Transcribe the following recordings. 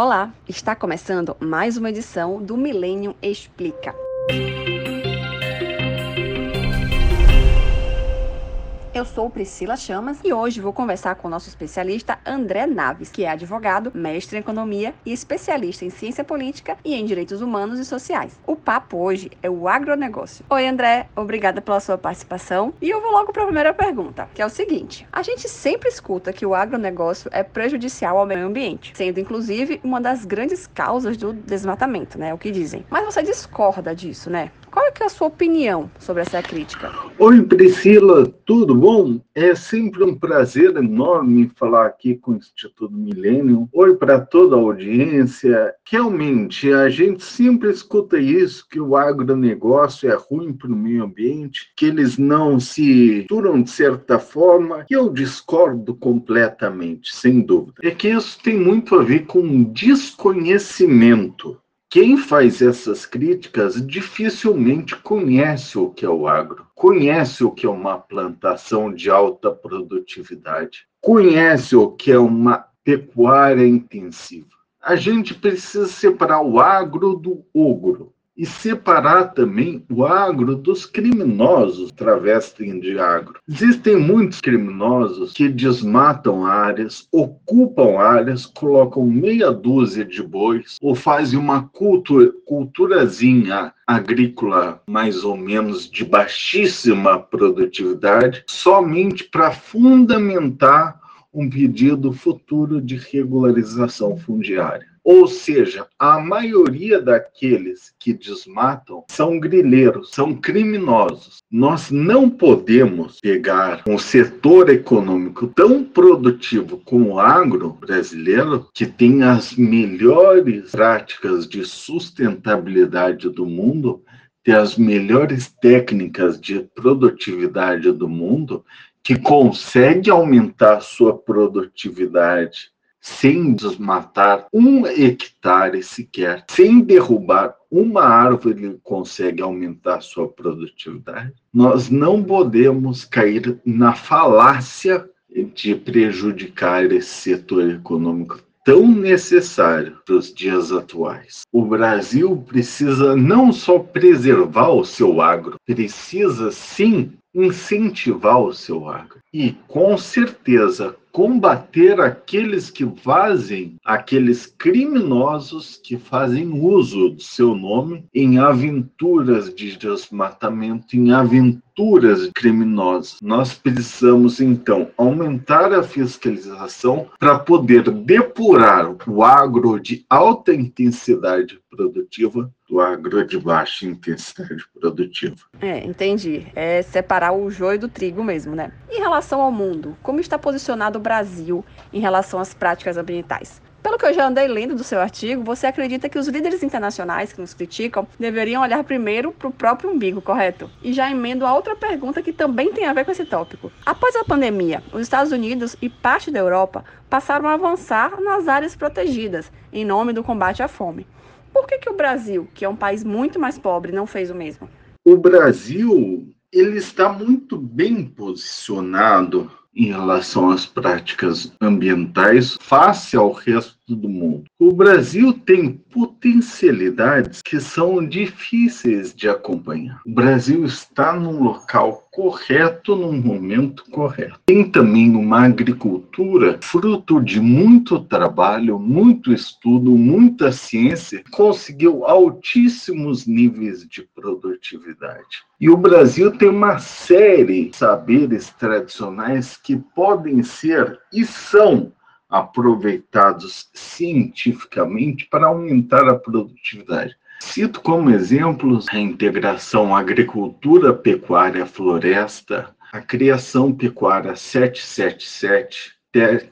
Olá, está começando mais uma edição do Millennium Explica. Eu sou Priscila Chamas e hoje vou conversar com o nosso especialista André Naves, que é advogado, mestre em economia e especialista em ciência política e em direitos humanos e sociais. O papo hoje é o agronegócio. Oi, André, obrigada pela sua participação. E eu vou logo para a primeira pergunta, que é o seguinte: a gente sempre escuta que o agronegócio é prejudicial ao meio ambiente, sendo inclusive uma das grandes causas do desmatamento, né? O que dizem. Mas você discorda disso, né? Qual é, é a sua opinião sobre essa crítica? Oi, Priscila, tudo bom? É sempre um prazer enorme falar aqui com o Instituto Milênio. Oi para toda a audiência. Realmente, a gente sempre escuta isso, que o agronegócio é ruim para o meio ambiente, que eles não se duram de certa forma, e eu discordo completamente, sem dúvida. É que isso tem muito a ver com desconhecimento quem faz essas críticas dificilmente conhece o que é o agro, conhece o que é uma plantação de alta produtividade, conhece o que é uma pecuária intensiva. A gente precisa separar o agro do ogro e separar também o agro dos criminosos travestem de agro. Existem muitos criminosos que desmatam áreas, ocupam áreas, colocam meia dúzia de bois ou fazem uma cultura, culturazinha agrícola mais ou menos de baixíssima produtividade, somente para fundamentar um pedido futuro de regularização fundiária. Ou seja, a maioria daqueles que desmatam são grileiros, são criminosos. Nós não podemos pegar um setor econômico tão produtivo como o agro brasileiro, que tem as melhores práticas de sustentabilidade do mundo, tem as melhores técnicas de produtividade do mundo, que consegue aumentar sua produtividade sem desmatar um hectare sequer, sem derrubar uma árvore, consegue aumentar sua produtividade. Nós não podemos cair na falácia de prejudicar esse setor econômico tão necessário para os dias atuais. O Brasil precisa não só preservar o seu agro, precisa sim incentivar o seu agro. E com certeza combater aqueles que fazem, aqueles criminosos que fazem uso do seu nome em aventuras de desmatamento, em aventuras criminosas. Nós precisamos, então, aumentar a fiscalização para poder depurar o agro de alta intensidade produtiva do agro de baixa intensidade produtiva. É, entendi. É separar o joio do trigo mesmo, né? Em relação ao mundo, como está posicionado o Brasil em relação às práticas ambientais? Pelo que eu já andei lendo do seu artigo, você acredita que os líderes internacionais que nos criticam deveriam olhar primeiro para o próprio umbigo, correto? E já emendo a outra pergunta que também tem a ver com esse tópico. Após a pandemia, os Estados Unidos e parte da Europa passaram a avançar nas áreas protegidas em nome do combate à fome. Por que, que o Brasil, que é um país muito mais pobre, não fez o mesmo? O Brasil ele está muito bem posicionado em relação às práticas ambientais face ao resto do mundo. O Brasil tem potencialidades que são difíceis de acompanhar. O Brasil está num local correto num momento correto. Tem também uma agricultura fruto de muito trabalho, muito estudo, muita ciência, conseguiu altíssimos níveis de produtividade. E o Brasil tem uma série de saberes tradicionais que podem ser e são aproveitados cientificamente para aumentar a produtividade. Cito como exemplos a integração agricultura, pecuária, floresta, a criação pecuária 777,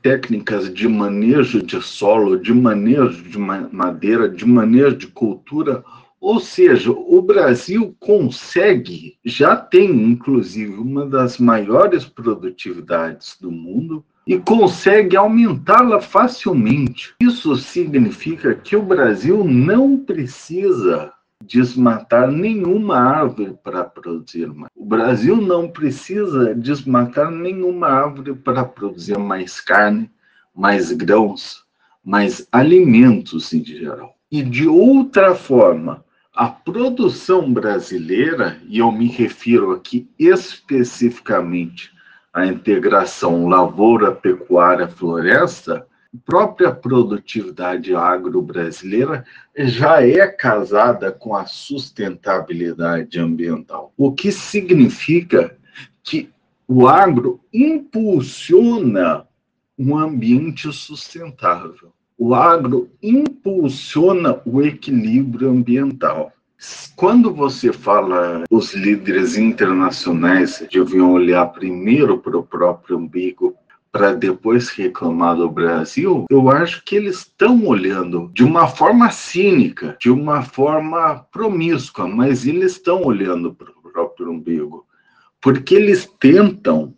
técnicas de manejo de solo, de manejo de madeira, de manejo de cultura. Ou seja, o Brasil consegue, já tem inclusive uma das maiores produtividades do mundo, e consegue aumentá-la facilmente. Isso significa que o Brasil não precisa desmatar nenhuma árvore para produzir mais. O Brasil não precisa desmatar nenhuma árvore para produzir mais carne, mais grãos, mas alimentos em geral. E de outra forma, a produção brasileira, e eu me refiro aqui especificamente à integração lavoura, pecuária, floresta, a própria produtividade agro-brasileira já é casada com a sustentabilidade ambiental, o que significa que o agro impulsiona um ambiente sustentável. O agro impulsiona o equilíbrio ambiental. Quando você fala os líderes internacionais deviam olhar primeiro para o próprio umbigo para depois reclamar do Brasil, eu acho que eles estão olhando de uma forma cínica, de uma forma promíscua, mas eles estão olhando para o próprio umbigo, porque eles tentam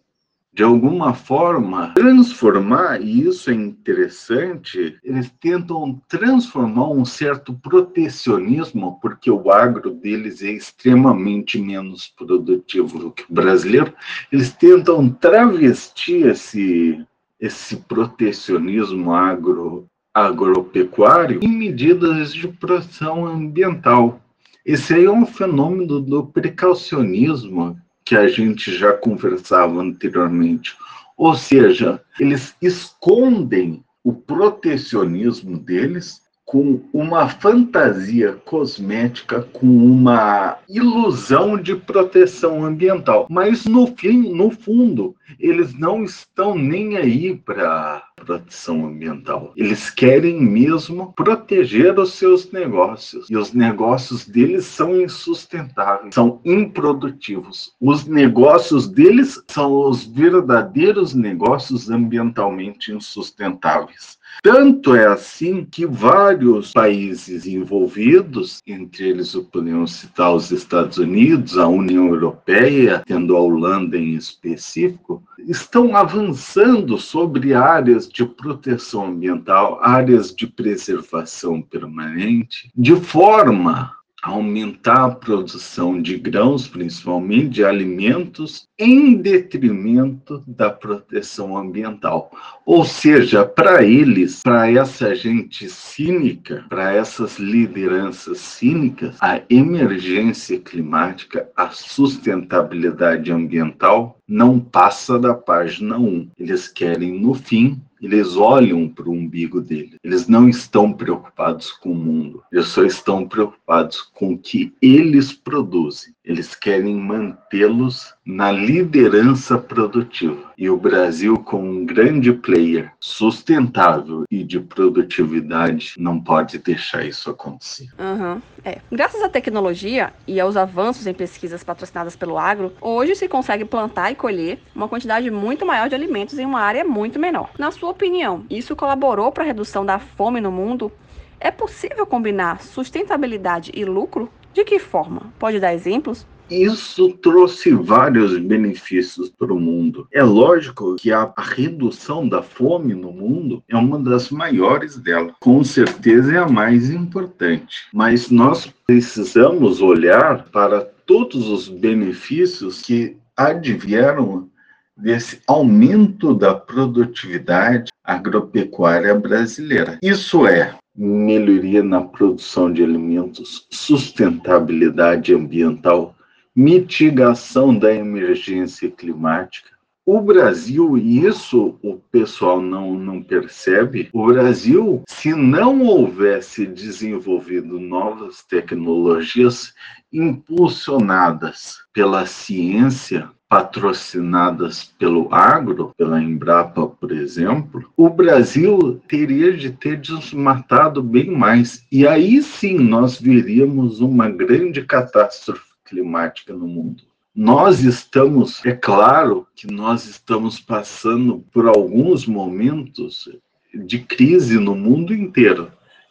de alguma forma, transformar, e isso é interessante, eles tentam transformar um certo protecionismo, porque o agro deles é extremamente menos produtivo do que o brasileiro, eles tentam travestir esse, esse protecionismo agro, agropecuário em medidas de proteção ambiental. Esse aí é um fenômeno do precaucionismo que a gente já conversava anteriormente. Ou seja, eles escondem o protecionismo deles com uma fantasia cosmética, com uma ilusão de proteção ambiental. Mas no fim, no fundo, eles não estão nem aí para proteção ambiental. Eles querem mesmo proteger os seus negócios. E os negócios deles são insustentáveis, são improdutivos. Os negócios deles são os verdadeiros negócios ambientalmente insustentáveis. Tanto é assim que vários países envolvidos, entre eles podemos citar os Estados Unidos, a União Europeia, tendo a Holanda em específico, estão avançando sobre áreas de proteção ambiental, áreas de preservação permanente, de forma aumentar a produção de grãos, principalmente de alimentos, em detrimento da proteção ambiental. Ou seja, para eles, para essa gente cínica, para essas lideranças cínicas, a emergência climática, a sustentabilidade ambiental não passa da página 1. Eles querem, no fim, eles olham para o umbigo dele. Eles não estão preocupados com o mundo. Eles só estão preocupados com o que eles produzem. Eles querem mantê-los na liderança produtiva. E o Brasil, como um grande player sustentável e de produtividade, não pode deixar isso acontecer. Uhum, é. Graças à tecnologia e aos avanços em pesquisas patrocinadas pelo agro, hoje se consegue plantar e colher uma quantidade muito maior de alimentos em uma área muito menor. Na sua opinião, isso colaborou para a redução da fome no mundo? É possível combinar sustentabilidade e lucro? De que forma? Pode dar exemplos? Isso trouxe vários benefícios para o mundo. É lógico que a, redução da fome no mundo é uma das maiores dela. Com certeza é a mais importante. Mas nós precisamos olhar para todos os benefícios que advieram desse aumento da produtividade agropecuária brasileira. Isso é melhoria na produção de alimentos, sustentabilidade ambiental, mitigação da emergência climática. O Brasil, e isso o pessoal não, não percebe, o Brasil, se não houvesse desenvolvido novas tecnologias impulsionadas pela ciência, patrocinadas pelo agro, pela Embrapa, por exemplo, o Brasil teria de ter desmatado bem mais. E aí sim nós veríamos uma grande catástrofe climática no mundo. Nós estamos, é claro que nós estamos passando por alguns momentos de crise no mundo inteiro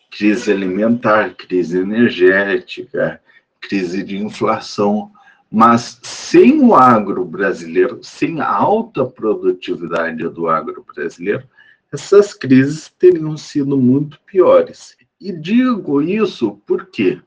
crise alimentar, crise energética, crise de inflação. Mas sem o agro brasileiro, sem a alta produtividade do agro brasileiro, essas crises teriam sido muito piores. E digo isso por quê?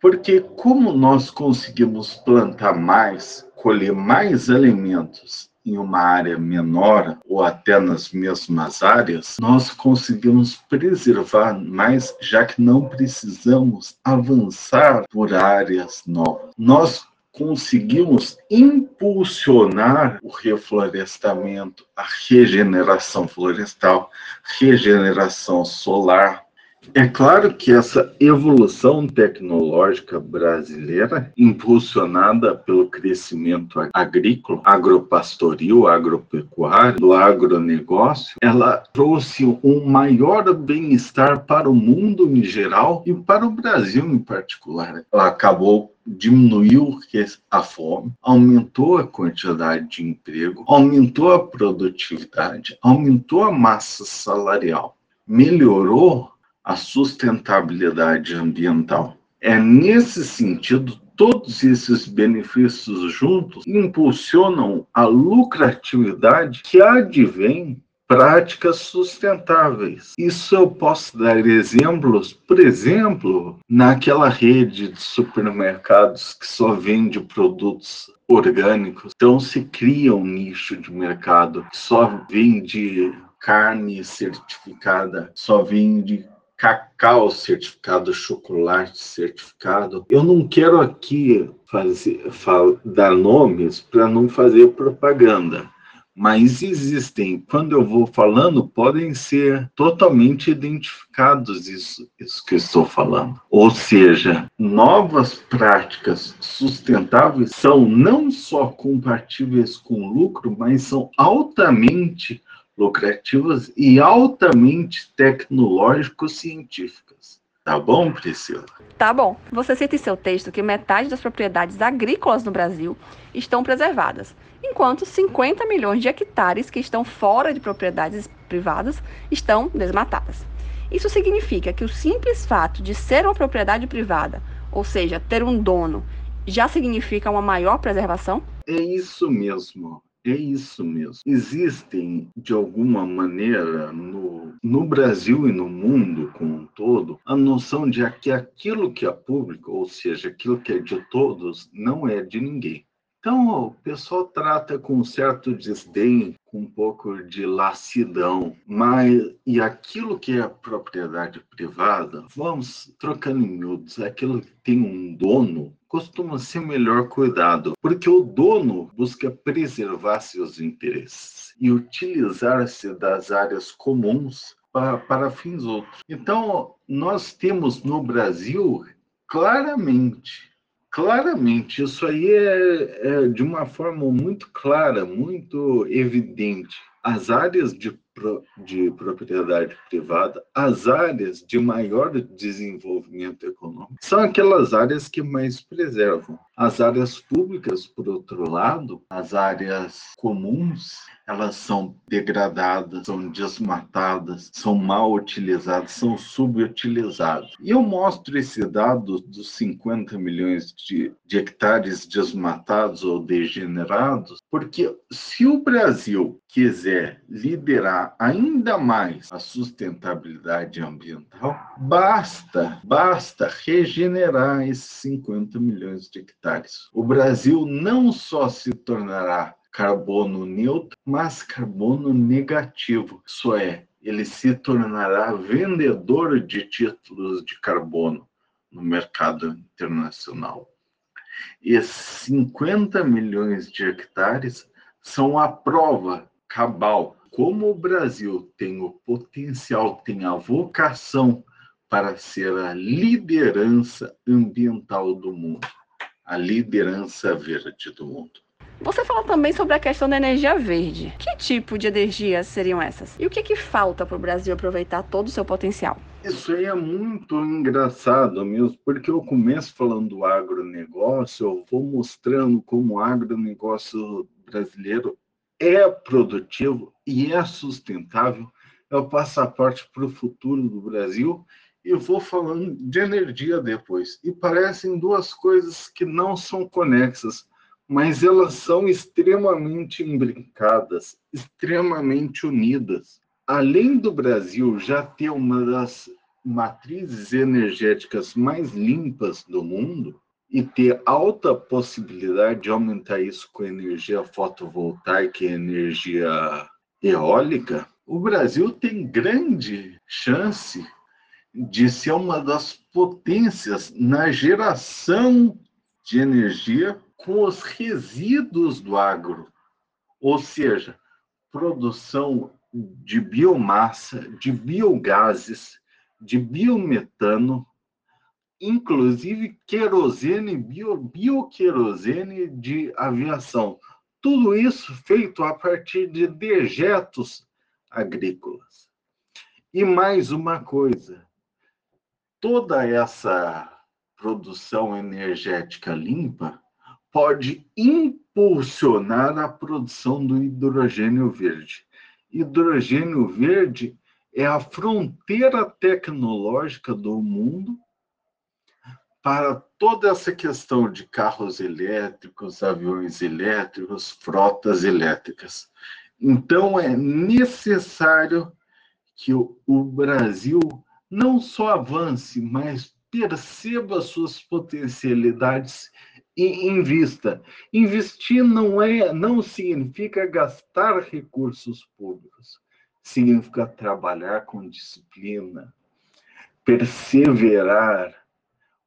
Porque como nós conseguimos plantar mais, colher mais alimentos em uma área menor ou até nas mesmas áreas, nós conseguimos preservar mais, já que não precisamos avançar por áreas novas. Nós conseguimos impulsionar o reflorestamento, a regeneração florestal, regeneração solar, é claro que essa evolução tecnológica brasileira, impulsionada pelo crescimento agrícola, agropastoril, agropecuário, do agronegócio, ela trouxe um maior bem-estar para o mundo em geral e para o Brasil em particular. Ela acabou diminuiu a fome, aumentou a quantidade de emprego, aumentou a produtividade, aumentou a massa salarial, melhorou a sustentabilidade ambiental. É nesse sentido, todos esses benefícios juntos impulsionam a lucratividade que advém práticas sustentáveis. Isso eu posso dar exemplos, por exemplo, naquela rede de supermercados que só vende produtos orgânicos. Então se cria um nicho de mercado que só vende carne certificada, só vende cacau certificado, chocolate certificado. Eu não quero aqui fazer, dar nomes para não fazer propaganda, mas existem, quando eu vou falando, podem ser totalmente identificados isso, isso que estou falando. Ou seja, novas práticas sustentáveis são não só compatíveis com lucro, mas são altamente lucrativas e altamente tecnológico-científicas. Tá bom, Priscila? Tá bom. Você cita em seu texto que metade das propriedades agrícolas no Brasil estão preservadas, enquanto 50 milhões de hectares que estão fora de propriedades privadas estão desmatadas. Isso significa que o simples fato de ser uma propriedade privada, ou seja, ter um dono, já significa uma maior preservação? É isso mesmo. É isso mesmo. Existem, de alguma maneira, no, no Brasil e no mundo como um todo, a noção de que aquilo que é público, ou seja, aquilo que é de todos, não é de ninguém. Então, o pessoal trata com um certo desdém, com um pouco de lassidão, mas e aquilo que é propriedade privada, vamos trocando em miúdos, aquilo que tem um dono, costuma ser melhor cuidado, porque o dono busca preservar seus interesses e utilizar-se das áreas comuns para, para fins outros. Então, nós temos no Brasil claramente Claramente, isso aí é, é, de uma forma muito clara, muito evidente. As áreas de, de propriedade privada, as áreas de maior desenvolvimento econômico, são aquelas áreas que mais preservam. As áreas públicas, por outro lado, as áreas comuns, elas são degradadas, são desmatadas, são mal utilizadas, são subutilizadas. E eu mostro esse dado dos 50 milhões de, de hectares desmatados ou degenerados, porque se o Brasil quiser liderar ainda mais a sustentabilidade ambiental, basta, basta regenerar esses 50 milhões de hectares. O Brasil não só se tornará carbono neutro, mas carbono negativo. Isso é, ele se tornará vendedor de títulos de carbono no mercado internacional. E 50 milhões de hectares são a prova cabal como o Brasil tem o potencial, tem a vocação para ser a liderança ambiental do mundo, a liderança verde do mundo. Você fala também sobre a questão da energia verde. Que tipo de energias seriam essas? E o que, que falta para o Brasil aproveitar todo o seu potencial? Isso aí é muito engraçado mesmo, porque eu começo falando do agronegócio, eu vou mostrando como o agronegócio brasileiro é produtivo e é sustentável, é o passaporte para o futuro do Brasil. E vou falando de energia depois. E parecem duas coisas que não são conexas, mas elas são extremamente imbricadas, extremamente unidas. Além do Brasil já ter uma das matrizes energéticas mais limpas do mundo, e ter alta possibilidade de aumentar isso com energia fotovoltaica e energia eólica, o Brasil tem grande chance de ser uma das potências na geração de energia com os resíduos do agro, ou seja, produção de biomassa, de biogases, de biometano, inclusive querosene, bio, bioquerosene de aviação. Tudo isso feito a partir de dejetos agrícolas. E mais uma coisa, toda essa produção energética limpa pode impulsionar a produção do hidrogênio verde. Hidrogênio verde é a fronteira tecnológica do mundo para toda essa questão de carros elétricos, aviões elétricos, frotas elétricas. Então, é necessário que o, Brasil não só avance, mas perceba suas potencialidades e invista. Investir não é, não significa gastar recursos públicos, significa trabalhar com disciplina, perseverar,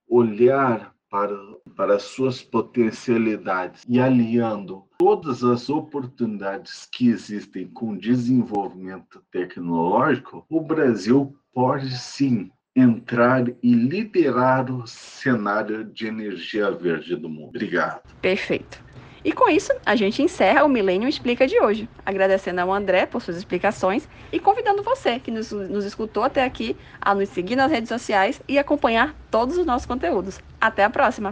olhar para, para suas potencialidades e aliando todas as oportunidades que existem com desenvolvimento tecnológico, o Brasil pode sim entrar e liderar o cenário de energia verde do mundo. Obrigado. Perfeito. E com isso, a gente encerra o Milênio Explica de hoje, agradecendo ao André por suas explicações e convidando você que nos, nos escutou até aqui a nos seguir nas redes sociais e acompanhar todos os nossos conteúdos. Até a próxima!